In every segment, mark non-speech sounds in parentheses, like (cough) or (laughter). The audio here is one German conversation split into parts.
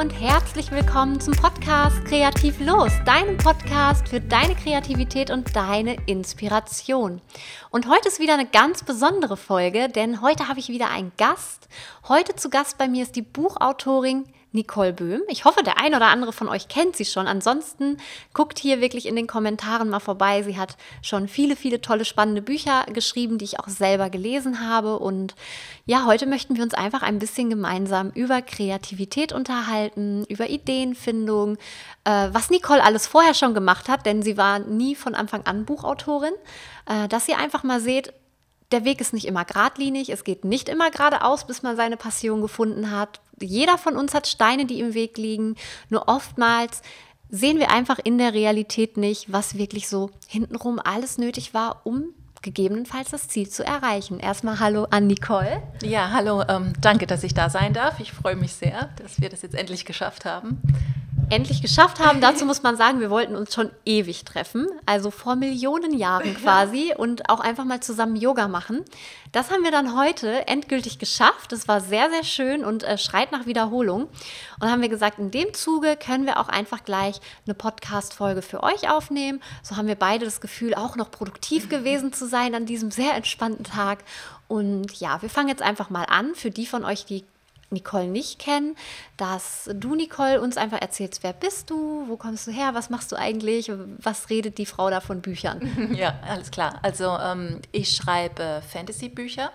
und herzlich willkommen zum Podcast Kreativ Los, deinem Podcast für deine Kreativität und deine Inspiration. Und heute ist wieder eine ganz besondere Folge, denn heute habe ich wieder einen Gast. Heute zu Gast bei mir ist die Buchautorin Nicole Böhm. Ich hoffe, der ein oder andere von euch kennt sie schon. Ansonsten guckt hier wirklich in den Kommentaren mal vorbei. Sie hat schon viele, viele tolle, spannende Bücher geschrieben, die ich auch selber gelesen habe. Und ja, heute möchten wir uns einfach ein bisschen gemeinsam über Kreativität unterhalten, über Ideenfindung, äh, was Nicole alles vorher schon gemacht hat, denn sie war nie von Anfang an Buchautorin. Äh, dass ihr einfach mal seht, der Weg ist nicht immer geradlinig, es geht nicht immer geradeaus, bis man seine Passion gefunden hat. Jeder von uns hat Steine, die im Weg liegen. Nur oftmals sehen wir einfach in der Realität nicht, was wirklich so hintenrum alles nötig war, um gegebenenfalls das Ziel zu erreichen. Erstmal Hallo an Nicole. Ja, hallo, ähm, danke, dass ich da sein darf. Ich freue mich sehr, dass wir das jetzt endlich geschafft haben endlich geschafft haben. Dazu muss man sagen, wir wollten uns schon ewig treffen, also vor Millionen Jahren quasi und auch einfach mal zusammen Yoga machen. Das haben wir dann heute endgültig geschafft. Das war sehr, sehr schön und äh, schreit nach Wiederholung. Und haben wir gesagt, in dem Zuge können wir auch einfach gleich eine Podcast-Folge für euch aufnehmen. So haben wir beide das Gefühl, auch noch produktiv gewesen zu sein an diesem sehr entspannten Tag. Und ja, wir fangen jetzt einfach mal an. Für die von euch, die Nicole nicht kennen, dass du, Nicole, uns einfach erzählst, wer bist du, wo kommst du her, was machst du eigentlich, was redet die Frau da von Büchern? (laughs) Ja, alles klar. Also ähm, ich schreibe Fantasy-Bücher.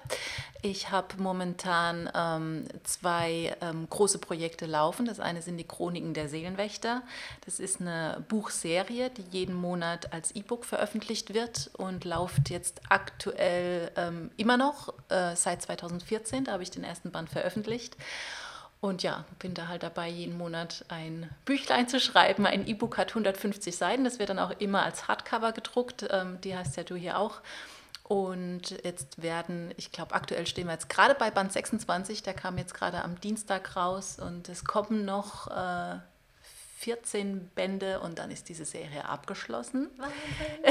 Ich habe momentan ähm, zwei ähm, große Projekte laufen. Das eine sind die Chroniken der Seelenwächter. Das ist eine Buchserie, die jeden Monat als E-Book veröffentlicht wird und läuft jetzt aktuell ähm, immer noch äh, seit 2014. Da habe ich den ersten Band veröffentlicht. Und ja, bin da halt dabei, jeden Monat ein Büchlein zu schreiben. Ein E-Book hat 150 Seiten, das wird dann auch immer als Hardcover gedruckt. Ähm, die heißt ja du hier auch. Und jetzt werden, ich glaube, aktuell stehen wir jetzt gerade bei Band 26, der kam jetzt gerade am Dienstag raus und es kommen noch äh, 14 Bände und dann ist diese Serie abgeschlossen.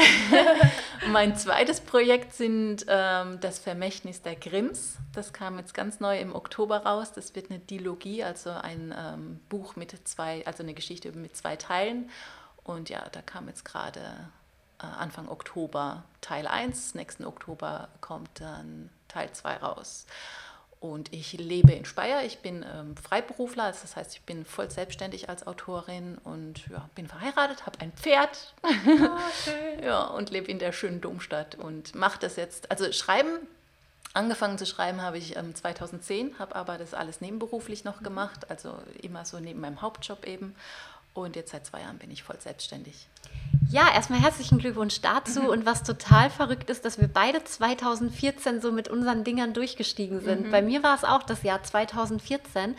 (laughs) mein zweites Projekt sind ähm, das Vermächtnis der Grimms. Das kam jetzt ganz neu im Oktober raus. Das wird eine Dilogie, also ein ähm, Buch mit zwei, also eine Geschichte mit zwei Teilen. Und ja, da kam jetzt gerade Anfang Oktober Teil 1, nächsten Oktober kommt dann Teil 2 raus. Und ich lebe in Speyer, ich bin ähm, Freiberufler, das heißt, ich bin voll selbstständig als Autorin und ja, bin verheiratet, habe ein Pferd. (laughs) Oh, ja, und lebe in der schönen Domstadt und mache das jetzt, also schreiben, angefangen zu schreiben habe ich ähm, 2010, habe aber das alles nebenberuflich noch gemacht, also immer so neben meinem Hauptjob eben und jetzt seit zwei Jahren bin ich voll selbstständig. Ja, erstmal herzlichen Glückwunsch dazu. Mhm. Und was total verrückt ist, dass wir beide 2014 so mit unseren Dingern durchgestiegen sind. Mhm. Bei mir war es auch das Jahr 2014.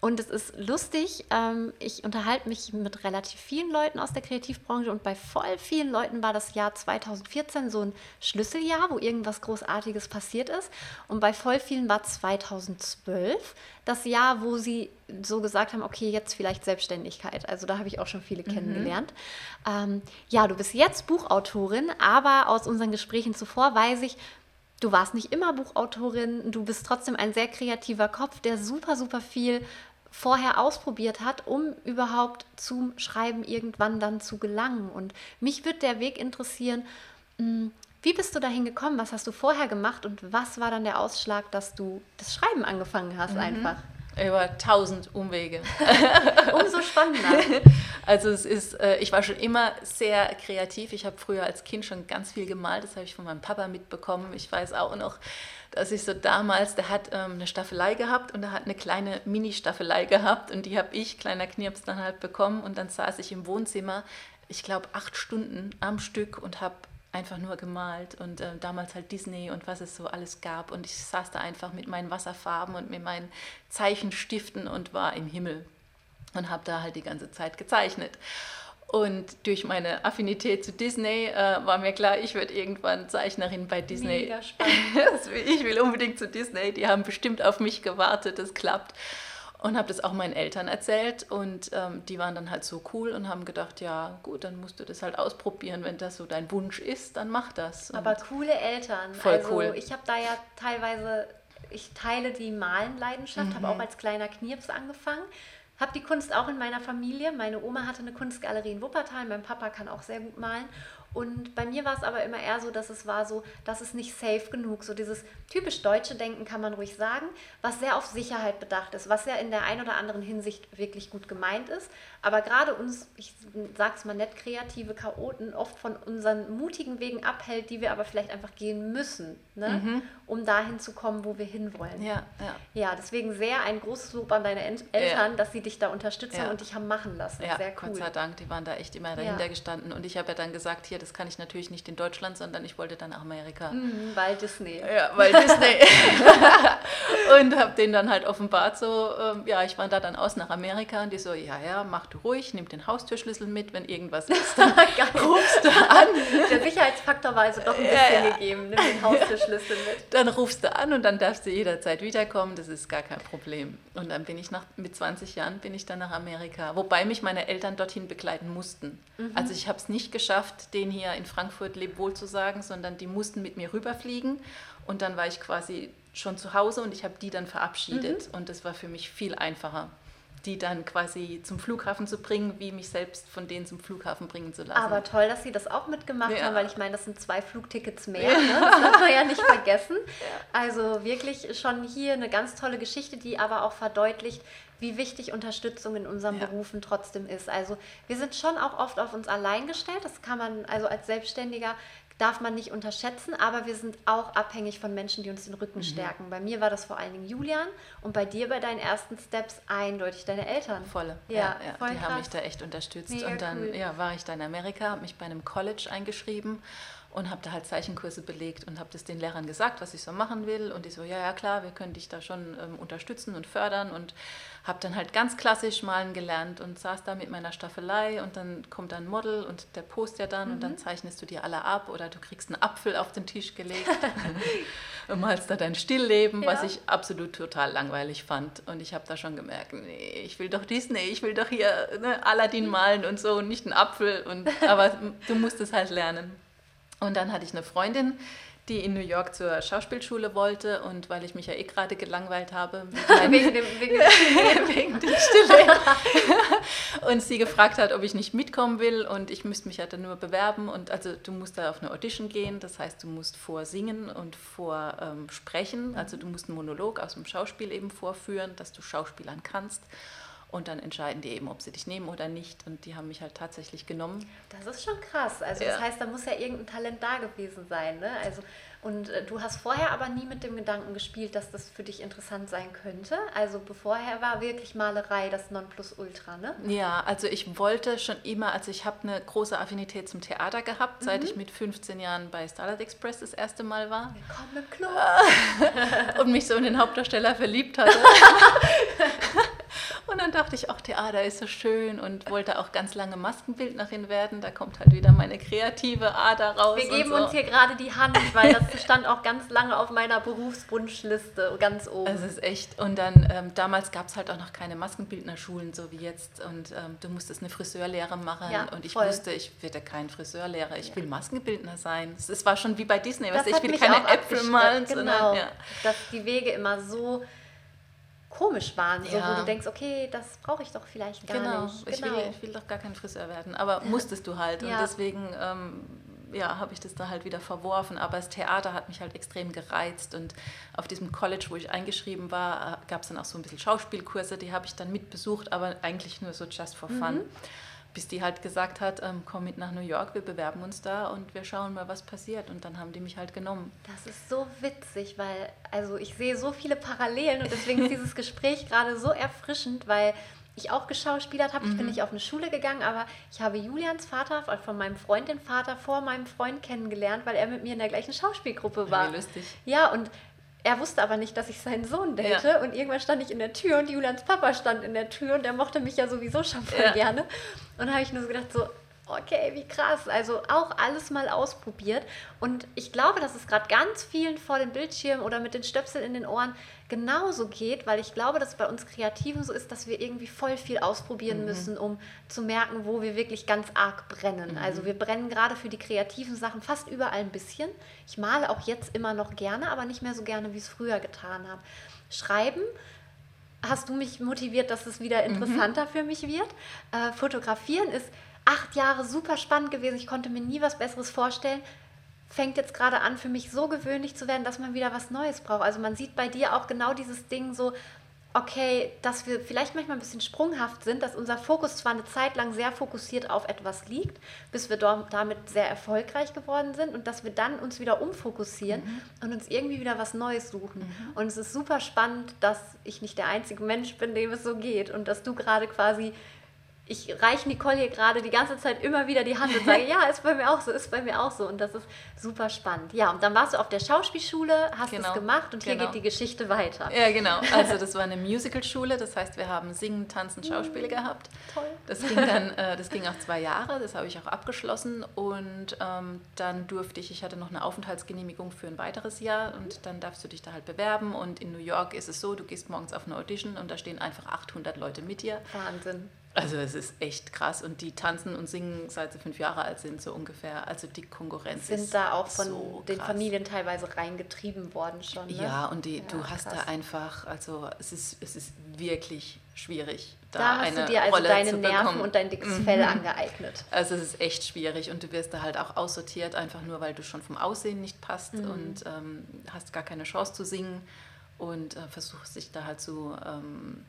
Und es ist lustig, ähm, ich unterhalte mich mit relativ vielen Leuten aus der Kreativbranche und bei voll vielen Leuten war das Jahr 2014 so ein Schlüsseljahr, wo irgendwas Großartiges passiert ist. Und bei voll vielen war 2012 das Jahr, wo sie so gesagt haben, okay, jetzt vielleicht Selbstständigkeit. Also da habe ich auch schon viele mhm. kennengelernt. Ähm, ja, du bist jetzt Buchautorin, aber aus unseren Gesprächen zuvor weiß ich, du warst nicht immer Buchautorin, du bist trotzdem ein sehr kreativer Kopf, der super, super viel vorher ausprobiert hat, um überhaupt zum Schreiben irgendwann dann zu gelangen. Und mich würde der Weg interessieren, hm, wie bist du dahin gekommen? Was hast du vorher gemacht und was war dann der Ausschlag, dass du das Schreiben angefangen hast mhm. einfach? Über tausend Umwege. (laughs) Umso spannender. (laughs) Also es ist, äh, ich war schon immer sehr kreativ. Ich habe früher als Kind schon ganz viel gemalt. Das habe ich von meinem Papa mitbekommen. Ich weiß auch noch, dass ich so damals, der hat ähm, eine Staffelei gehabt und er hat eine kleine Mini-Staffelei gehabt und die habe ich, kleiner Knirps, dann halt bekommen und dann saß ich im Wohnzimmer, ich glaube acht Stunden am Stück und habe einfach nur gemalt und äh, damals halt Disney und was es so alles gab und ich saß da einfach mit meinen Wasserfarben und mit meinen Zeichenstiften und war im Himmel und habe da halt die ganze Zeit gezeichnet. Und durch meine Affinität zu Disney äh, war mir klar, ich werde irgendwann Zeichnerin bei Disney. Mega (laughs) spannend. ich will unbedingt zu Disney. Die haben bestimmt auf mich gewartet, das klappt. Und habe das auch meinen Eltern erzählt und ähm, die waren dann halt so cool und haben gedacht, ja gut, dann musst du das halt ausprobieren, wenn das so dein Wunsch ist, dann mach das. Und Aber coole Eltern. Voll also, cool. Ich habe da ja teilweise, ich teile die Malenleidenschaft, mhm. habe auch als kleiner Knirps angefangen habe die Kunst auch in meiner Familie. Meine Oma hatte eine Kunstgalerie in Wuppertal, mein Papa kann auch sehr gut malen. Und bei mir war es aber immer eher so, dass es war so, dass es nicht safe genug, so dieses typisch deutsche Denken kann man ruhig sagen, was sehr auf Sicherheit bedacht ist, was ja in der einen oder anderen Hinsicht wirklich gut gemeint ist, aber gerade uns, ich sag's mal nett, kreative Chaoten oft von unseren mutigen Wegen abhält, die wir aber vielleicht einfach gehen müssen, ne? Mhm. um dahin zu kommen, wo wir hinwollen. Ja, ja. ja, deswegen sehr ein großes Lob an deine Eltern, ja. dass sie dich da unterstützen ja. und dich haben machen lassen. Ja, sehr cool. Gott sei Dank, die waren da echt immer dahinter gestanden und ich habe ja dann gesagt, hier, das kann ich natürlich nicht in Deutschland, sondern ich wollte dann nach Amerika. Mhm, weil Disney. Ja, weil Disney. (laughs) und habe denen dann halt offenbart so, ähm, ja, ich wandere dann aus nach Amerika und die so, ja, ja, mach du ruhig, nimm den Haustürschlüssel mit, wenn irgendwas ist, dann (laughs) rufst du an. Der Sicherheitsfaktor war also doch ein bisschen ja. gegeben, nimm den Haustürschlüssel mit. (laughs) Dann rufst du an und dann darfst du jederzeit wiederkommen, das ist gar kein Problem. Und dann bin ich nach, mit 20 Jahren bin ich dann nach Amerika, wobei mich meine Eltern dorthin begleiten mussten. Mhm. Also ich habe es nicht geschafft, den hier in Frankfurt leb wohl zu sagen, sondern die mussten mit mir rüberfliegen und dann war ich quasi schon zu Hause und ich habe die dann verabschiedet mhm. und das war für mich viel einfacher die dann quasi zum Flughafen zu bringen, wie mich selbst von denen zum Flughafen bringen zu lassen. Aber toll, dass Sie das auch mitgemacht ja. haben, weil ich meine, das sind zwei Flugtickets mehr. Ne? Das darf man ja nicht (laughs) vergessen. Ja. Also wirklich schon hier eine ganz tolle Geschichte, die aber auch verdeutlicht, wie wichtig Unterstützung in unseren ja. Berufen trotzdem ist. Also wir sind schon auch oft auf uns allein gestellt. Das kann man also als Selbstständiger darf man nicht unterschätzen, aber wir sind auch abhängig von Menschen, die uns den Rücken mhm. stärken. Bei mir war das vor allen Dingen Julian und bei dir bei deinen ersten Steps eindeutig deine Eltern. Volle. Ja, ja, ja. Voll die krass. haben mich da echt unterstützt. Mega und dann cool. ja, war ich da in Amerika, habe mich bei einem College eingeschrieben und habe da halt Zeichenkurse belegt und habe das den Lehrern gesagt, was ich so machen will. Und die so, ja, ja, klar, wir können dich da schon ähm, unterstützen und fördern. Und habe dann halt ganz klassisch malen gelernt und saß da mit meiner Staffelei und dann kommt ein Model und der post ja dann mhm. und dann mhm. zeichnest du dir alle ab oder du kriegst einen Apfel auf den Tisch gelegt (laughs) und malst da dein Stillleben, ja. was ich absolut total langweilig fand. Und ich habe da schon gemerkt, nee, ich will doch Disney, ich will doch hier ne, Aladdin malen und so und nicht einen Apfel. Und, aber du musst es halt lernen. Und dann hatte ich eine Freundin, die in New York zur Schauspielschule wollte. Und weil ich mich ja eh gerade gelangweilt habe (laughs) wegen dem, wegen (laughs) wegen dem Stilllehrer (laughs) und sie gefragt hat, ob ich nicht mitkommen will. Und ich müsste mich ja dann nur bewerben. Und also du musst da auf eine Audition gehen, das heißt du musst vorsingen und vor ähm, also du musst einen Monolog aus dem Schauspiel eben vorführen, dass du Schauspielern kannst und dann entscheiden die eben, ob sie dich nehmen oder nicht. Und die haben mich halt tatsächlich genommen. Das ist schon krass. Also ja. das heißt, da muss ja irgendein Talent da gewesen sein. Ne? Also, und äh, du hast vorher aber nie mit dem Gedanken gespielt, dass das für dich interessant sein könnte. Also bevorher war wirklich Malerei das Nonplusultra, ne? Ja, also ich wollte schon immer, also ich habe eine große Affinität zum Theater gehabt, seit mhm. ich mit 15 Jahren bei Starlight Express das erste Mal war. Willkommen im Club. (laughs) und mich so in den Hauptdarsteller verliebt hatte. (laughs) Und dann dachte ich, ach, Theater ist so schön und wollte auch ganz lange Maskenbildnerin werden. Da kommt halt wieder meine kreative Ader raus. Wir geben so. uns hier gerade die Hand, weil das stand auch ganz lange auf meiner Berufswunschliste ganz oben. Es ist echt. Und dann, ähm, damals gab es halt auch noch keine Maskenbildnerschulen, so wie jetzt. Und ähm, du musstest eine Friseurlehre machen. Ja, und ich voll. wusste, ich werde kein Friseurlehrer, ich will Maskenbildner sein. Es war schon wie bei Disney, weißt, ich will keine Äpfel malen. Genau, sondern, ja. dass die Wege immer so komisch waren, so, wo du denkst, okay, das brauche ich doch vielleicht gar genau. nicht. Genau, ich will, ich will doch gar kein Friseur werden, aber musstest du halt. Ja. und deswegen ähm, ja, habe ich das da halt wieder verworfen, aber das Theater hat mich halt extrem gereizt. Und auf diesem College, wo ich eingeschrieben war, äh, gab es dann auch so ein bisschen Schauspielkurse, die habe ich dann mitbesucht, aber eigentlich nur so just for fun. Mhm bis die halt gesagt hat, ähm, komm mit nach New York, wir bewerben uns da und wir schauen mal, was passiert. Und dann haben die mich halt genommen. Das ist so witzig, weil also ich sehe so viele Parallelen und deswegen ist dieses (laughs) Gespräch gerade so erfrischend, weil ich auch geschauspielert habe. Ich bin mhm. nicht auf eine Schule gegangen, aber ich habe Julians Vater von meinem Freund den Vater vor meinem Freund kennengelernt, weil er mit mir in der gleichen Schauspielgruppe war. Wie lustig. Ja, und er wusste aber nicht, dass ich seinen Sohn date. Ja. Und irgendwann stand ich in der Tür und Julians Papa stand in der Tür und der mochte mich ja sowieso schon voll ja. gerne. Und da habe ich nur so gedacht, so, okay, wie krass. Also auch alles mal ausprobiert. Und ich glaube, dass es gerade ganz vielen vor dem Bildschirm oder mit den Stöpseln in den Ohren genauso geht, weil ich glaube, dass es bei uns Kreativen so ist, dass wir irgendwie voll viel ausprobieren mhm. müssen, um zu merken, wo wir wirklich ganz arg brennen. Mhm. Also wir brennen gerade für die kreativen Sachen fast überall ein bisschen. Ich male auch jetzt immer noch gerne, aber nicht mehr so gerne, wie es früher getan habe. Schreiben hast du mich motiviert, dass es wieder interessanter mhm. für mich wird. Äh, Fotografieren ist acht Jahre super spannend gewesen. Ich konnte mir nie was Besseres vorstellen. Fängt jetzt gerade an, für mich so gewöhnlich zu werden, dass man wieder was Neues braucht. Also man sieht bei dir auch genau dieses Ding so, okay, dass wir vielleicht manchmal ein bisschen sprunghaft sind, dass unser Fokus zwar eine Zeit lang sehr fokussiert auf etwas liegt, bis wir damit sehr erfolgreich geworden sind und dass wir dann uns wieder umfokussieren mhm. und uns irgendwie wieder was Neues suchen. Mhm. Und es ist super spannend, dass ich nicht der einzige Mensch bin, dem es so geht und dass du gerade quasi ich reiche Nicole hier gerade die ganze Zeit immer wieder die Hand und sage, (laughs) ja, ist bei mir auch so, ist bei mir auch so. Und das ist super spannend. Ja, und dann warst du auf der Schauspielschule, hast genau. es gemacht und hier genau. geht die Geschichte weiter. Ja, genau. Also (laughs) das war eine Musicalschule, das heißt, wir haben Singen, Tanzen, Schauspiel gehabt. Toll. Das ging dann, (laughs) äh, das ging auch zwei Jahre, das habe ich auch abgeschlossen. Und ähm, dann durfte ich, ich hatte noch eine Aufenthaltsgenehmigung für ein weiteres Jahr und dann darfst du dich da halt bewerben. Und in New York ist es so, du gehst morgens auf eine Audition und da stehen einfach 800 Leute mit dir. Wahnsinn. Also es ist echt krass und die tanzen und singen seit sie fünf Jahre alt sind so ungefähr. Also die Konkurrenz sind ist da auch von so den Familien teilweise reingetrieben worden schon. Ne? Ja und die, ja, du hast krass. da einfach, also es ist es ist wirklich schwierig. Da, da hast eine du dir also Rolle deine Nerven und dein dickes mhm. Fell angeeignet. Also es ist echt schwierig und du wirst da halt auch aussortiert, einfach nur weil du schon vom Aussehen nicht passt mhm. und ähm, hast gar keine Chance zu singen und äh, versuchst dich da halt zu ähm,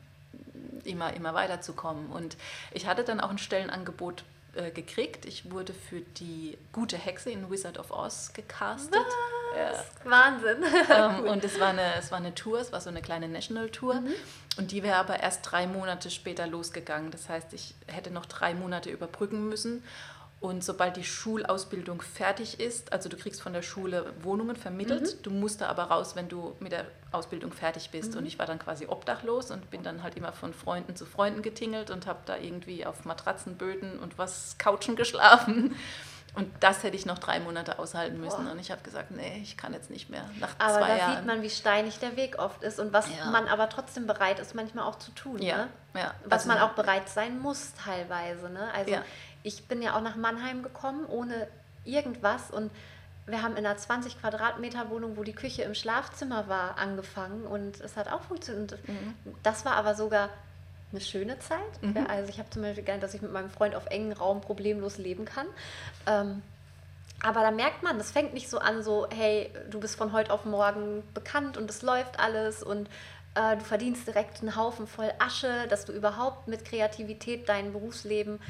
immer, immer weiterzukommen. Und ich hatte dann auch ein Stellenangebot äh, gekriegt. Ich wurde für die gute Hexe in Wizard of Oz gecastet. Ja. Wahnsinn. (laughs) Ähm, und es war, eine, es war eine Tour, es war so eine kleine National-Tour. Mhm. Und die wäre aber erst drei Monate später losgegangen. Das heißt, ich hätte noch drei Monate überbrücken müssen. Und sobald die Schulausbildung fertig ist, also du kriegst von der Schule Wohnungen vermittelt, mhm. du musst da aber raus, wenn du mit der Ausbildung fertig bist. Mhm. Und ich war dann quasi obdachlos und bin dann halt immer von Freunden zu Freunden getingelt und habe da irgendwie auf Matratzenböden und was Couchen geschlafen. Und das hätte ich noch drei Monate aushalten müssen. Boah. Und ich habe gesagt, nee, ich kann jetzt nicht mehr. Nach aber zwei da Jahren. sieht man, wie steinig der Weg oft ist und was ja. man aber trotzdem bereit ist, manchmal auch zu tun. Ja. Ne? ja. Was also, man auch bereit sein muss, teilweise. Ne? Also ja ich bin ja auch nach Mannheim gekommen, ohne irgendwas. Und wir haben in einer 20 Quadratmeter Wohnung, wo die Küche im Schlafzimmer war, angefangen. Und es hat auch funktioniert. Mhm. Das war aber sogar eine schöne Zeit. Mhm. Also ich habe zum Beispiel gelernt, dass ich mit meinem Freund auf engen Raum problemlos leben kann. Ähm, aber da merkt man, das fängt nicht so an, so, hey, du bist von heute auf morgen bekannt und es läuft alles und äh, du verdienst direkt einen Haufen voll Asche, dass du überhaupt mit Kreativität dein Berufsleben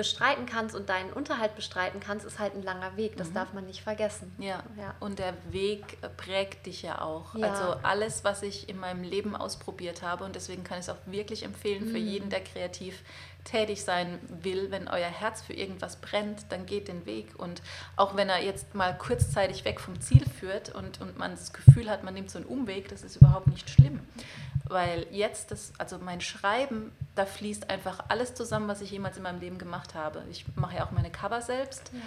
bestreiten kannst und deinen Unterhalt bestreiten kannst, ist halt ein langer Weg. Das mhm. darf man nicht vergessen. Ja. ja. Und der Weg prägt dich ja auch. Ja. Also alles, was ich in meinem Leben ausprobiert habe, und deswegen kann ich es auch wirklich empfehlen mhm. für jeden, der kreativ tätig sein will, wenn euer Herz für irgendwas brennt, dann geht den Weg. Und auch wenn er jetzt mal kurzzeitig weg vom Ziel führt und, und man das Gefühl hat, man nimmt so einen Umweg, das ist überhaupt nicht schlimm. Weil jetzt, das, also mein Schreiben, da fließt einfach alles zusammen, was ich jemals in meinem Leben gemacht habe. Ich mache ja auch meine Cover selbst. Ja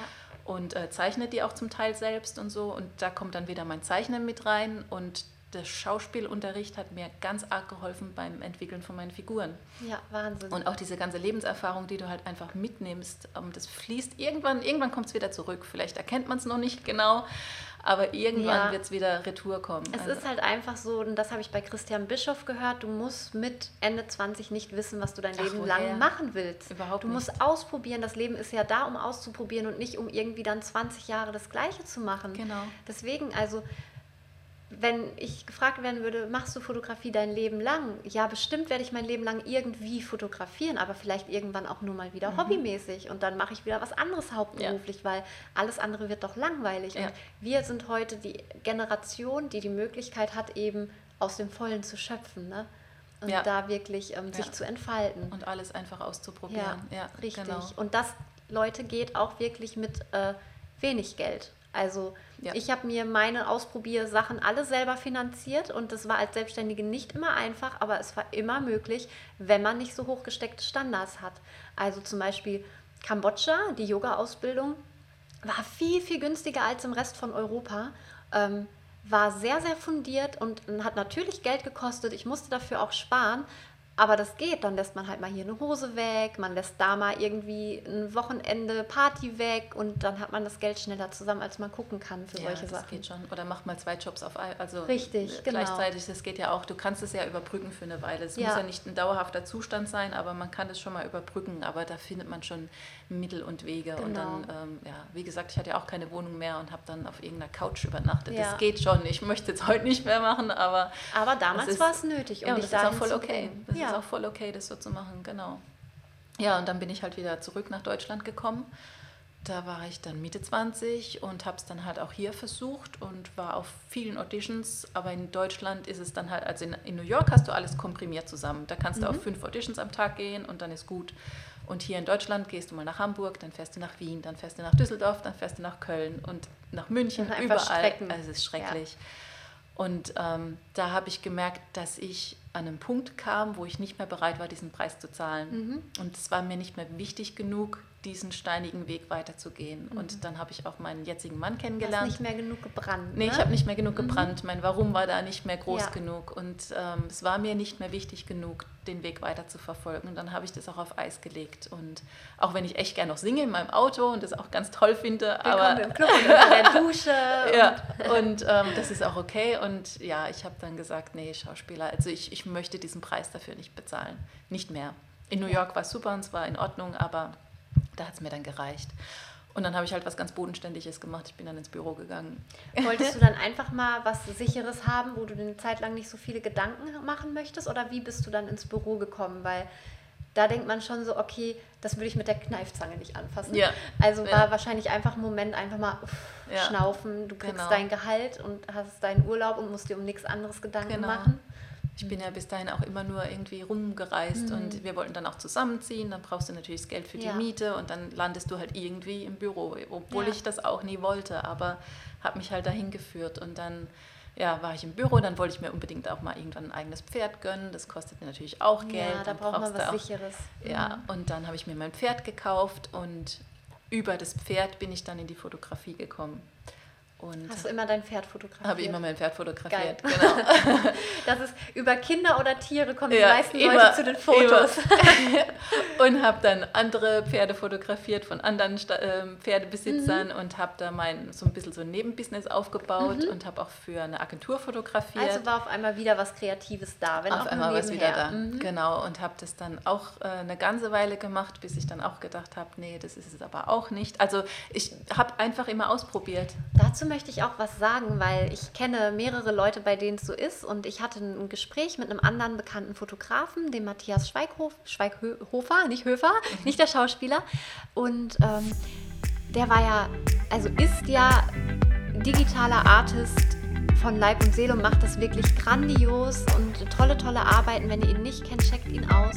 und äh, zeichne die auch zum Teil selbst und so. Und da kommt dann wieder mein Zeichnen mit rein und der Schauspielunterricht hat mir ganz arg geholfen beim Entwickeln von meinen Figuren. Ja, Wahnsinn. Und auch diese ganze Lebenserfahrung, die du halt einfach mitnimmst, ähm, das fließt irgendwann, irgendwann kommt es wieder zurück. Vielleicht erkennt man es noch nicht genau, aber irgendwann ja. wird es wieder retour kommen. Es also. ist halt einfach so, und das habe ich bei Christian Bischof gehört, du musst mit Ende 20 nicht wissen, was du dein Ach, Leben woher? lang machen willst. Überhaupt du nicht. musst ausprobieren. Das Leben ist ja da, um auszuprobieren und nicht um irgendwie dann 20 Jahre das Gleiche zu machen. Genau. Deswegen, also wenn ich gefragt werden würde, machst du Fotografie dein Leben lang? Ja, bestimmt werde ich mein Leben lang irgendwie fotografieren, aber vielleicht irgendwann auch nur mal wieder mhm. hobbymäßig und dann mache ich wieder was anderes hauptberuflich, ja. weil alles andere wird doch langweilig. Ja. Und wir sind heute die Generation, die die Möglichkeit hat, eben aus dem Vollen zu schöpfen. Ne? Und ja. da wirklich ähm, sich zu entfalten. Und alles einfach auszuprobieren. Ja, richtig. Genau. Und das, Leute, geht auch wirklich mit äh, wenig Geld. Also ja. ich habe mir meine Ausprobiersachen alle selber finanziert und das war als Selbstständige nicht immer einfach, aber es war immer möglich, wenn man nicht so hochgesteckte Standards hat. Also zum Beispiel Kambodscha, die Yoga-Ausbildung, war viel, viel günstiger als im Rest von Europa. Ähm, war sehr, sehr fundiert und hat natürlich Geld gekostet. Ich musste dafür auch sparen. Aber das geht, dann lässt man halt mal hier eine Hose weg, man lässt da mal irgendwie ein Wochenende Party weg und dann hat man das Geld schneller zusammen, als man gucken kann für ja, solche das Sachen. geht schon. Oder macht mal zwei Jobs auf ein, also Richtig, genau. gleichzeitig, das geht ja auch. Du kannst es ja überbrücken für eine Weile. Es Ja. muss ja nicht ein dauerhafter Zustand sein, aber man kann es schon mal überbrücken. Aber da findet man schon Mittel und Wege. Und Genau. dann, ähm, ja, wie gesagt, ich hatte ja auch keine Wohnung mehr und habe dann auf irgendeiner Couch übernachtet. Ja. Das geht schon. Ich möchte es (laughs) heute nicht mehr machen, aber Aber damals war es nötig, um ja, und das ist auch voll okay. Das ja. ist auch voll okay, das so zu machen, genau. Ja, und dann bin ich halt wieder zurück nach Deutschland gekommen. Da war ich dann Mitte 20 und habe es dann halt auch hier versucht und war auf vielen Auditions. Aber in Deutschland ist es dann halt, also in, in New York hast du alles komprimiert zusammen. Da kannst du Mhm. auf fünf Auditions am Tag gehen und dann ist gut. Und hier in Deutschland gehst du mal nach Hamburg, dann fährst du nach Wien, dann fährst du nach Düsseldorf, dann fährst du nach Köln und nach München, überall. Strecken. Also es ist schrecklich. Und ähm, da habe ich gemerkt, dass ich an einen Punkt kam, wo ich nicht mehr bereit war, diesen Preis zu zahlen. Mhm. Und es war mir nicht mehr wichtig genug, diesen steinigen Weg weiterzugehen. Und dann habe ich auch meinen jetzigen Mann Mhm. Hast kennengelernt. nicht mehr genug gebrannt. Nee, ne? ich habe nicht mehr genug gebrannt. Mein Warum war da nicht mehr groß Ja. genug. Und ähm, es war mir nicht mehr wichtig genug, den Weg weiter zu verfolgen. Und dann habe ich das auch auf Eis gelegt. Und auch wenn ich echt gerne noch singe in meinem Auto und das auch ganz toll finde, Willkommen aber im Club und unter der (laughs) Dusche. ja, und ähm, das ist auch okay. Und ja, ich habe dann gesagt, nee, Schauspieler, also ich, ich möchte diesen Preis dafür nicht bezahlen. Nicht mehr. In New York war es super und es war in Ordnung, aber da hat es mir dann gereicht. Und dann habe ich halt was ganz Bodenständiges gemacht. Ich bin dann ins Büro gegangen. Wolltest du dann einfach mal was Sicheres haben, wo du eine Zeit lang nicht so viele Gedanken machen möchtest? Oder wie bist du dann ins Büro gekommen? Weil da denkt man schon so, okay, das würde ich mit der Kneifzange nicht anfassen. Ja. Also Ja. war wahrscheinlich einfach ein Moment, einfach mal uff, Ja. schnaufen. Du kriegst Genau. dein Gehalt und hast deinen Urlaub und musst dir um nichts anderes Gedanken Genau. machen. Ich bin ja bis dahin auch immer nur irgendwie rumgereist Mhm. und wir wollten dann auch zusammenziehen. Dann brauchst du natürlich das Geld für die Ja. Miete und dann landest du halt irgendwie im Büro, obwohl Ja. ich das auch nie wollte, aber habe mich halt dahin geführt und dann ja, war ich im Büro, dann wollte ich mir unbedingt auch mal irgendwann ein eigenes Pferd gönnen. Das kostet natürlich auch Geld. Ja, da braucht man brauchst du was auch, Sicheres. Ja, und dann habe ich mir mein Pferd gekauft und über das Pferd bin ich dann in die Fotografie gekommen. Und Hast du immer dein Pferd fotografiert? habe immer mein Pferd fotografiert. Geil. Genau. (laughs) Das ist über Kinder oder Tiere kommen die Ja, meisten immer, Leute zu den Fotos. (laughs) und habe dann andere Pferde fotografiert von anderen ähm, Pferdebesitzern Mhm. und habe da mein so ein bisschen so ein Nebenbusiness aufgebaut und habe auch für eine Agentur fotografiert. Also war auf einmal wieder was Kreatives da, wenn auf einmal war es wieder da. Mhm. Genau, und habe das dann auch äh, eine ganze Weile gemacht, bis ich dann auch gedacht habe, nee, das ist es aber auch nicht. Also ich habe einfach immer ausprobiert. Dazu möchte ich auch was sagen, weil ich kenne mehrere Leute, bei denen es so ist. Und ich hatte ein Gespräch mit einem anderen bekannten Fotografen, dem Matthias Schweighof, Schweighofer, nicht Höfer, Mhm. nicht der Schauspieler. Und ähm, der war ja, also ist ja digitaler Artist von Leib und Seele und macht das wirklich grandios und tolle, tolle Arbeiten. Wenn ihr ihn nicht kennt, checkt ihn aus.